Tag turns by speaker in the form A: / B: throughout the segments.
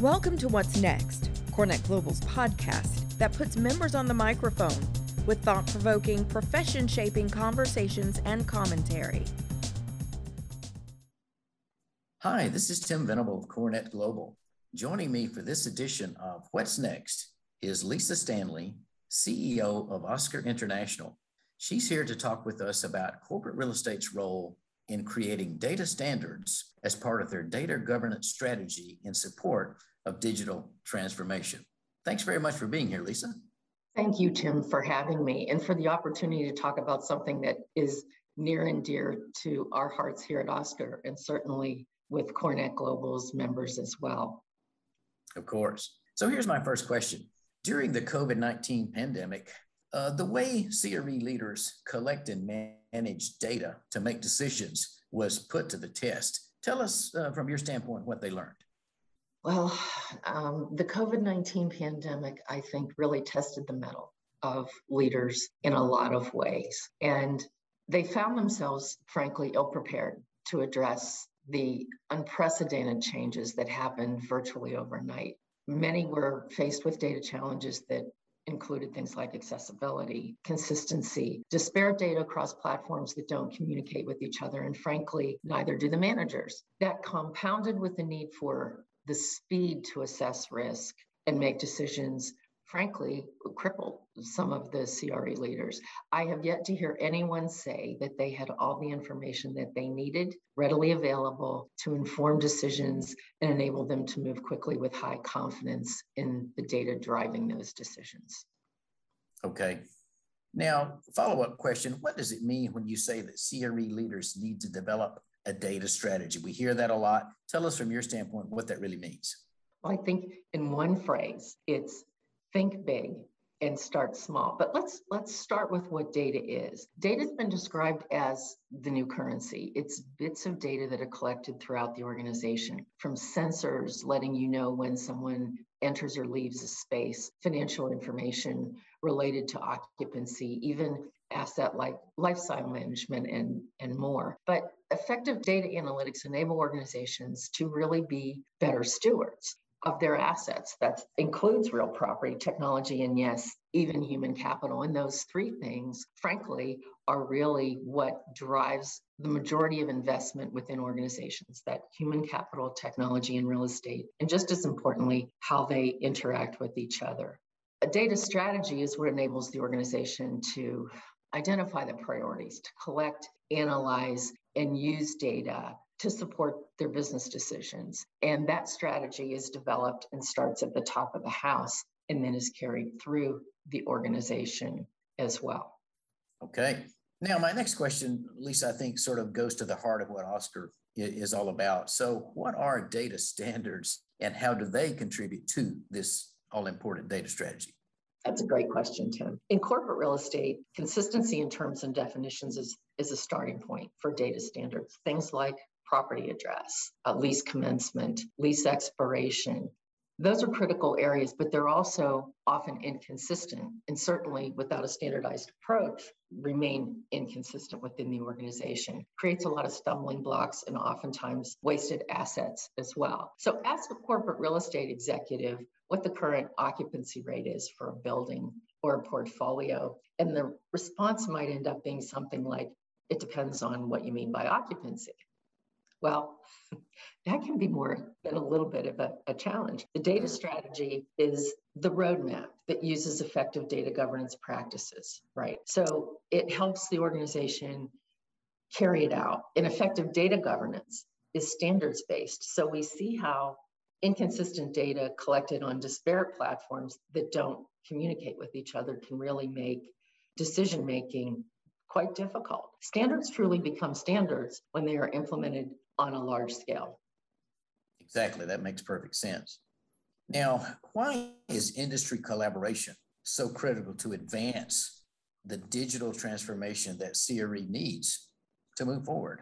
A: Welcome to What's Next, CoreNet Global's podcast that puts members on the microphone with thought provoking, profession shaping conversations and commentary.
B: Hi, this is Tim Venable of CoreNet Global. Joining me for this edition of What's Next is Lisa Stanley, CEO of OSCRE International. She's here to talk with us about corporate real estate's role in creating data standards as part of their data governance strategy in support of digital transformation. Thanks very much for being here, Lisa.
C: Thank you, Tim, for having me and for the opportunity to talk about something that is near and dear to our hearts here at OSCRE and certainly with CoreNet Global's members as well.
B: Of course. So here's my first question. During the COVID 19 pandemic, uh, the way CRE leaders collect and manage data to make decisions was put to the test. Tell us uh, from your standpoint what they learned.
C: Well, um, the COVID 19 pandemic, I think, really tested the mettle of leaders in a lot of ways. And they found themselves, frankly, ill prepared to address the unprecedented changes that happened virtually overnight. Many were faced with data challenges that included things like accessibility, consistency, disparate data across platforms that don't communicate with each other, and frankly, neither do the managers. That compounded with the need for the speed to assess risk and make decisions frankly crippled some of the CRE leaders. I have yet to hear anyone say that they had all the information that they needed readily available to inform decisions and enable them to move quickly with high confidence in the data driving those decisions.
B: Okay. Now, follow up question What does it mean when you say that CRE leaders need to develop a data strategy? We hear that a lot. Tell us from your standpoint what that really means.
C: Well, I think in one phrase, it's think big and start small. But let's let's start with what data is. Data has been described as the new currency. It's bits of data that are collected throughout the organization, from sensors letting you know when someone enters or leaves a space, financial information related to occupancy, even asset like lifestyle management and, and more. But effective data analytics enable organizations to really be better stewards of their assets. That includes real property, technology, and yes, even human capital. And those three things, frankly, are really what drives the majority of investment within organizations that human capital, technology, and real estate. And just as importantly, how they interact with each other. A data strategy is what enables the organization to identify the priorities, to collect, analyze, and use data to support their business decisions. And that strategy is developed and starts at the top of the house and then is carried through the organization as well.
B: Okay. Now, my next question, Lisa, I think sort of goes to the heart of what OSCRE is all about. So, what are data standards and how do they contribute to this all important data strategy?
C: That's a great question, Tim. In corporate real estate, consistency in terms and definitions is, is a starting point for data standards. Things like property address, lease commencement, lease expiration. Those are critical areas, but they're also often inconsistent and certainly without a standardized approach remain inconsistent within the organization. Creates a lot of stumbling blocks and oftentimes wasted assets as well. So ask a corporate real estate executive what the current occupancy rate is for a building or a portfolio. And the response might end up being something like, it depends on what you mean by occupancy. Well, that can be more than a little bit of a, a, challenge. The data mm. strategy is the roadmap that uses effective data governance practices, right? So it helps the organization carry it out. And effective data governance is standards based. So we see how inconsistent data collected on disparate platforms that don't communicate with each other can really make decision making quite difficult. Standards truly become standards when they are implemented on a large scale.
B: Exactly, that makes perfect sense. Now, why is industry collaboration so critical to advance the digital transformation that CRE needs to move forward?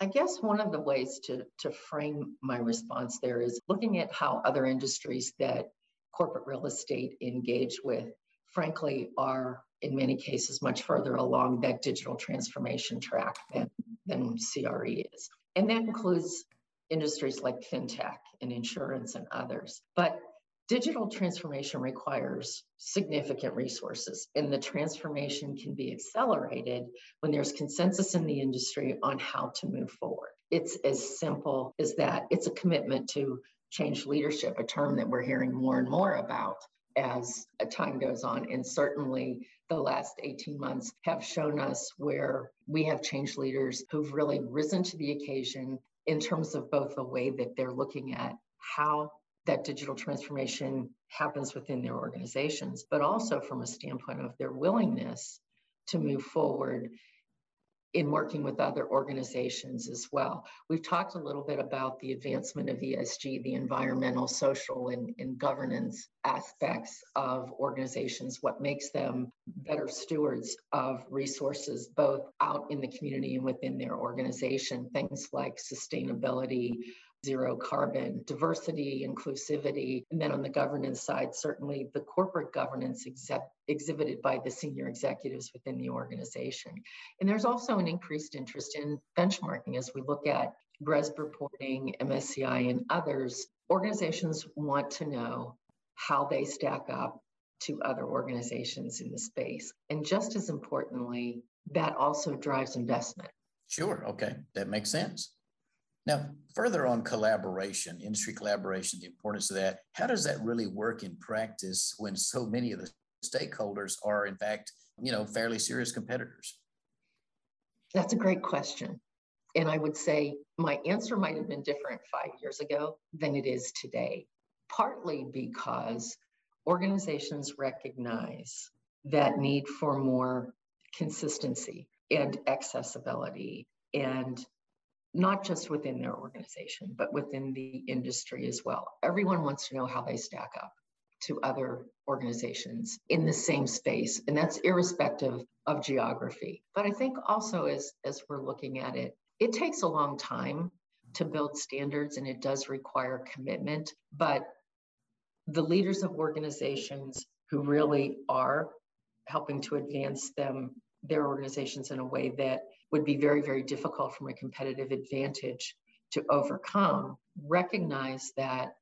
C: I guess one of the ways to, to frame my response there is looking at how other industries that corporate real estate engage with, frankly, are in many cases much further along that digital transformation track than, than CRE is. And that includes industries like fintech and insurance and others. But digital transformation requires significant resources, and the transformation can be accelerated when there's consensus in the industry on how to move forward. It's as simple as that. It's a commitment to change leadership, a term that we're hearing more and more about as time goes on. And certainly the last 18 months have shown us where we have changed leaders who've really risen to the occasion in terms of both the way that they're looking at how that digital transformation happens within their organizations, but also from a standpoint of their willingness to move forward in working with other organizations as well. We've talked a little bit about the advancement of ESG, the environmental, social, and, and governance aspects of organizations, what makes them better stewards of resources, both out in the community and within their organization. Things like sustainability, zero carbon, diversity, inclusivity. And then on the governance side, certainly the corporate governance exhibited by the senior executives within the organization. And there's also an increased interest in benchmarking as we look at GRESB reporting, MSCI, and others. Organizations want to know how they stack up to other organizations in the space. And just as importantly, that also drives investment.
B: Sure. Okay. That makes sense. Now, further on collaboration, industry collaboration, the importance of that, how does that really work in practice when so many of the stakeholders are, in fact, you know, fairly serious competitors?
C: That's a great question. And I would say my answer might have been different five years ago than it is today, partly because organizations recognize that need for more consistency and accessibility and not just within their organization, but within the industry as well. Everyone wants to know how they stack up to other organizations in the same space, and that's irrespective of geography. But I think also as, as we're looking at it, it takes a long time to build standards and it does require commitment. But the leaders of organizations who really are helping to advance them, their organizations in a way that would be very, very difficult from a competitive advantage to overcome, recognize that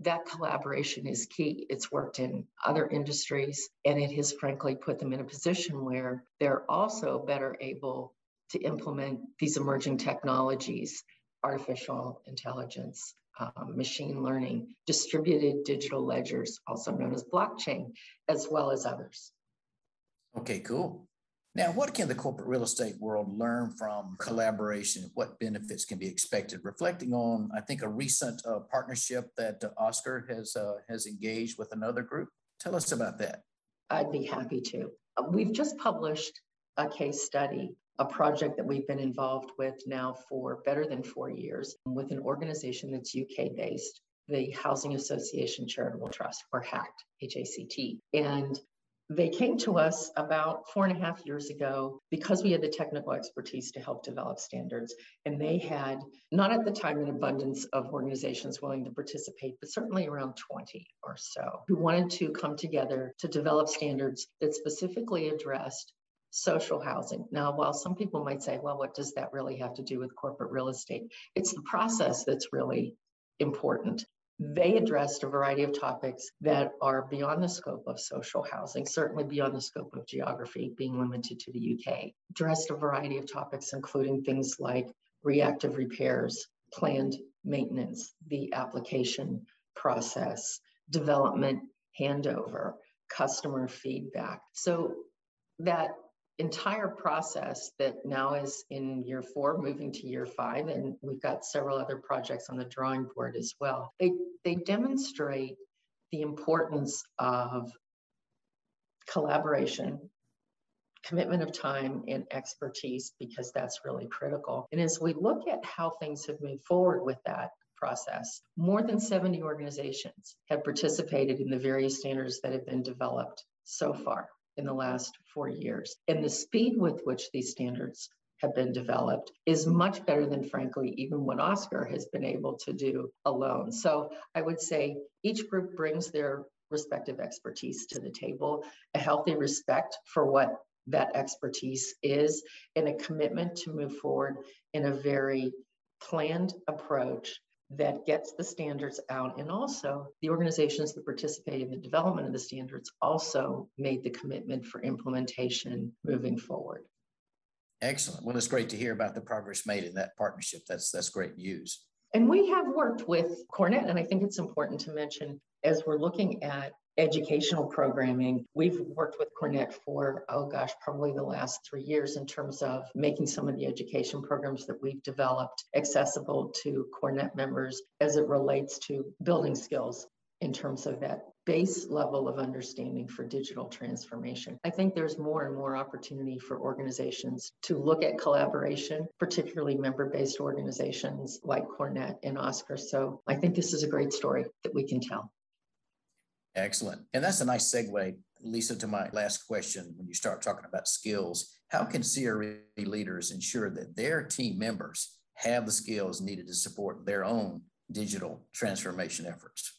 C: that collaboration is key. It's worked in other industries and it has frankly put them in a position where they're also better able to implement these emerging technologies, artificial intelligence, um, machine learning, distributed digital ledgers, also known as blockchain, as well as others.
B: Okay, cool. Now, what can the corporate real estate world learn from collaboration? What benefits can be expected? Reflecting on, I think, a recent uh, partnership that uh, OSCRE has uh, has engaged with another group. Tell us about that.
C: I'd be happy to. We've just published a case study, a project that we've been involved with now for better than four years with an organization that's UK based the Housing Association Charitable Trust, or HACT, H-A-C-T. And they came to us about four and a half years ago because we had the technical expertise to help develop standards. And they had, not at the time, an abundance of organizations willing to participate, but certainly around 20 or so who wanted to come together to develop standards that specifically addressed social housing. Now, while some people might say, well, what does that really have to do with corporate real estate? It's the process that's really important. They addressed a variety of topics that are beyond the scope of social housing, certainly beyond the scope of geography, being limited to the UK. Addressed a variety of topics, including things like reactive repairs, planned maintenance, the application process, development handover, customer feedback. So that entire process that now is in year four, moving to year five, and we've got several other projects on the drawing board as well. They, they demonstrate the importance of collaboration, commitment of time, and expertise, because that's really critical. And as we look at how things have moved forward with that, process. More than 70 organizations have participated in the various standards that have been developed so far in the mm-hmm. last four years. And the speed with which these standards have been developed is much better than, frankly, even what OSCRE has been able to do alone. So I would say each group brings their respective expertise to the table, a healthy respect for what that expertise is, and a commitment to move forward in a very planned approach that gets the standards out. And also, the organizations that participate in the development of the standards also made the commitment for implementation moving forward.
B: Excellent. Well, it's great to hear about the progress made in that partnership. That's that's great news.
C: And we have worked with CoreNet, and I think it's important to mention as we're looking at educational programming. We've worked with CoreNet for, oh gosh, probably the last three years in terms of making some of the education programs that we've developed accessible to CoreNet members as it relates to building skills in terms of that base level of understanding for digital transformation. I think there's more and more opportunity for organizations to look at collaboration, particularly member based organizations like CoreNet and OSCRE. So I think this is a great story that we can tell.
B: Excellent. And that's a nice segue, Lisa, to my last question. When you start talking about skills, how can CRE leaders ensure that their team members have the skills needed to support their own digital transformation efforts?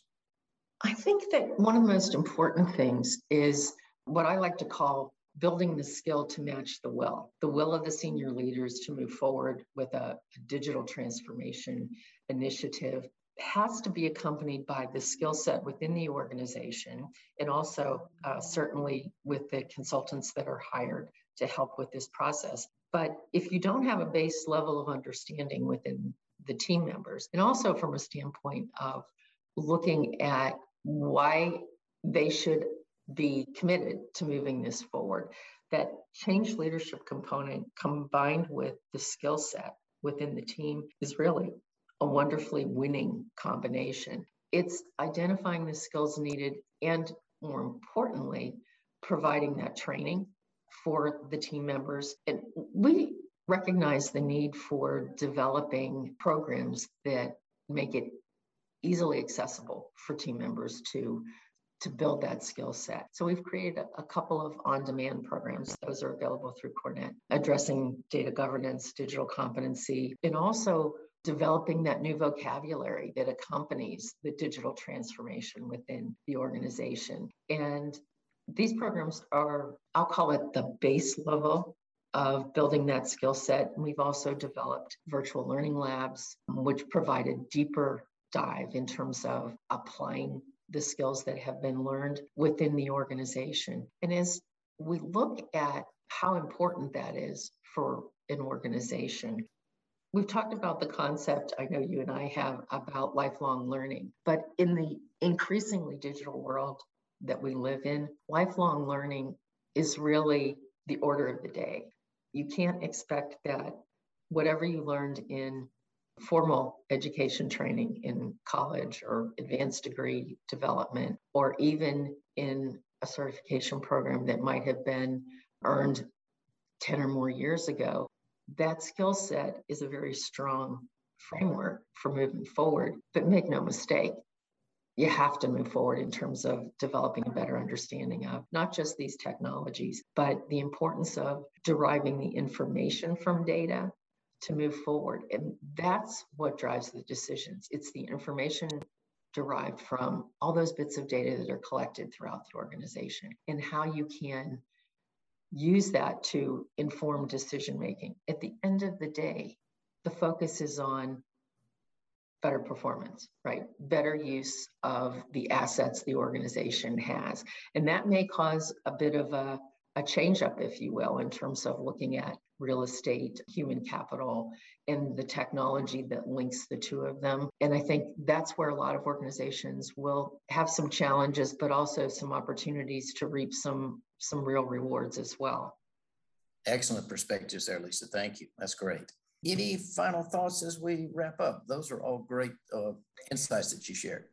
C: I think that one of the most important things is what I like to call building the skill to match the will, the will of the senior leaders to move forward with a, digital transformation initiative has to be accompanied by the skill set within the organization and also uh, certainly with the consultants that are hired to help with this process. But if you don't have a base level of understanding within the team members, and also from a standpoint of looking at why they should be committed to moving this forward, that change leadership component combined with the skill set within the team is really a wonderfully winning combination. It's identifying the skills needed and, more importantly, providing that training for the team members. And we recognize the need for developing programs that make it easily accessible for team members to to build that skill set. So we've created a, a couple of on-demand programs. Those are available through CoreNet, addressing data governance, digital competency, and also developing that new vocabulary that accompanies the digital transformation within the organization. And these programs are, I'll call it the base level of building that skill set. We've also developed virtual learning labs, which provide a deeper dive in terms of applying the skills that have been learned within the organization. And as we look at how important that is for an organization, We've talked about the concept, I know you and I have, about lifelong learning, but in the increasingly digital world that we live in, lifelong learning is really the order of the day. You can't expect that whatever you learned in formal education training in college or advanced degree development, or even in a certification program that might have been earned 10 or more years ago, that skill set is a very strong framework for moving forward. But make no mistake, you have to move forward in terms of developing a better understanding of not just these technologies, but the importance of deriving the information from data to move forward. And that's what drives the decisions. It's the information derived from all those bits of data that are collected throughout the organization and how you can use that to inform decision making. At the end of the day, the focus is on better performance, right? Better use of the assets the organization has. And that may cause a bit of a, a change up, if you will, in terms of looking at real estate, human capital, and the technology that links the two of them. And I think that's where a lot of organizations will have some challenges, but also some opportunities to reap some some real rewards as well.
B: Excellent perspectives there, Lisa. Thank you. That's great. Any final thoughts as we wrap up? Those are all great uh, insights that you shared.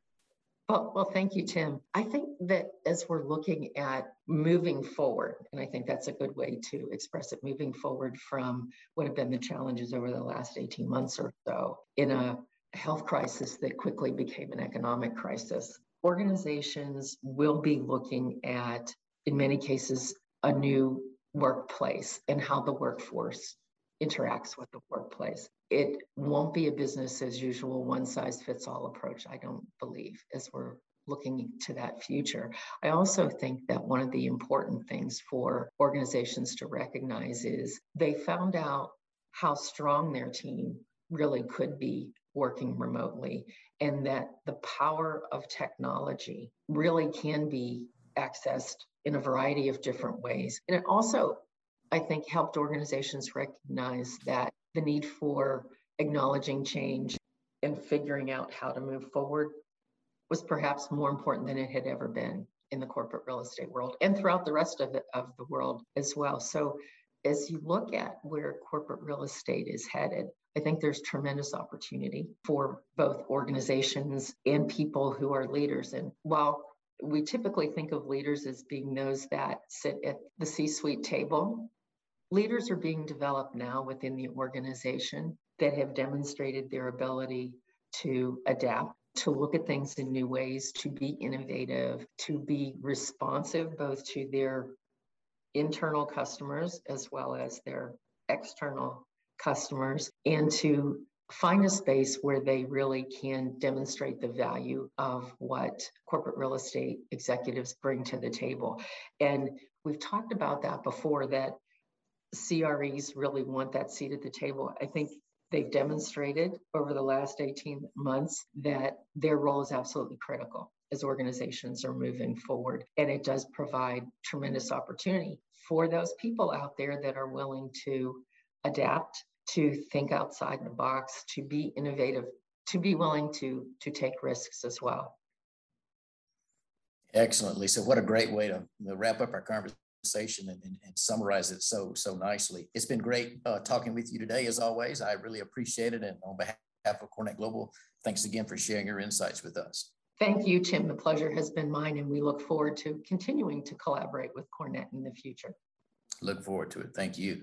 C: Well, well, thank you, Tim. I think that as we're looking at moving forward, and I think that's a good way to express it, moving forward from what have been the challenges over the last 18 months or so in a health crisis that quickly became an economic crisis, organizations will be looking at in many cases, a new workplace and how the workforce interacts with the workplace. It won't be a business as usual, one size fits all approach, I don't believe, as we're looking to that future. I also think that one of the important things for organizations to recognize is they found out how strong their team really could be working remotely and that the power of technology really can be accessed in a variety of different ways. And it also, I think, helped organizations recognize that the need for acknowledging change and figuring out how to move forward was perhaps more important than it had ever been in the corporate real estate world and throughout the rest of the, of the world as well. So as you look at where corporate real estate is headed, I think there's tremendous opportunity for both organizations and people who are leaders. And while we typically think of leaders as being those that sit at the C suite table, leaders are being developed now within the organization that have demonstrated their ability to adapt to look at things in new ways, to be innovative, to be responsive both to their internal customers as well as their external customers, and to find a space where they really can demonstrate the value of what corporate real estate executives bring to the table. And we've talked about that before that CREs really want that seat at the table. I think they've demonstrated over the last 18 months that their role is absolutely critical as organizations are moving forward. And it does provide tremendous opportunity for those people out there that are willing to adapt, to think outside the box, to be innovative, to be willing to, to take risks as well.
B: Excellent, Lisa. What a great way to wrap up our conversation and, and, and, summarize it so so nicely. It's been great uh, talking with you today, as always. I really appreciate it, and on behalf of CoreNet Global, thanks again for sharing your insights with us.
C: Thank you, Tim. The pleasure has been mine, and we look forward to continuing to collaborate with CoreNet in the future.
B: Look forward to it. Thank you.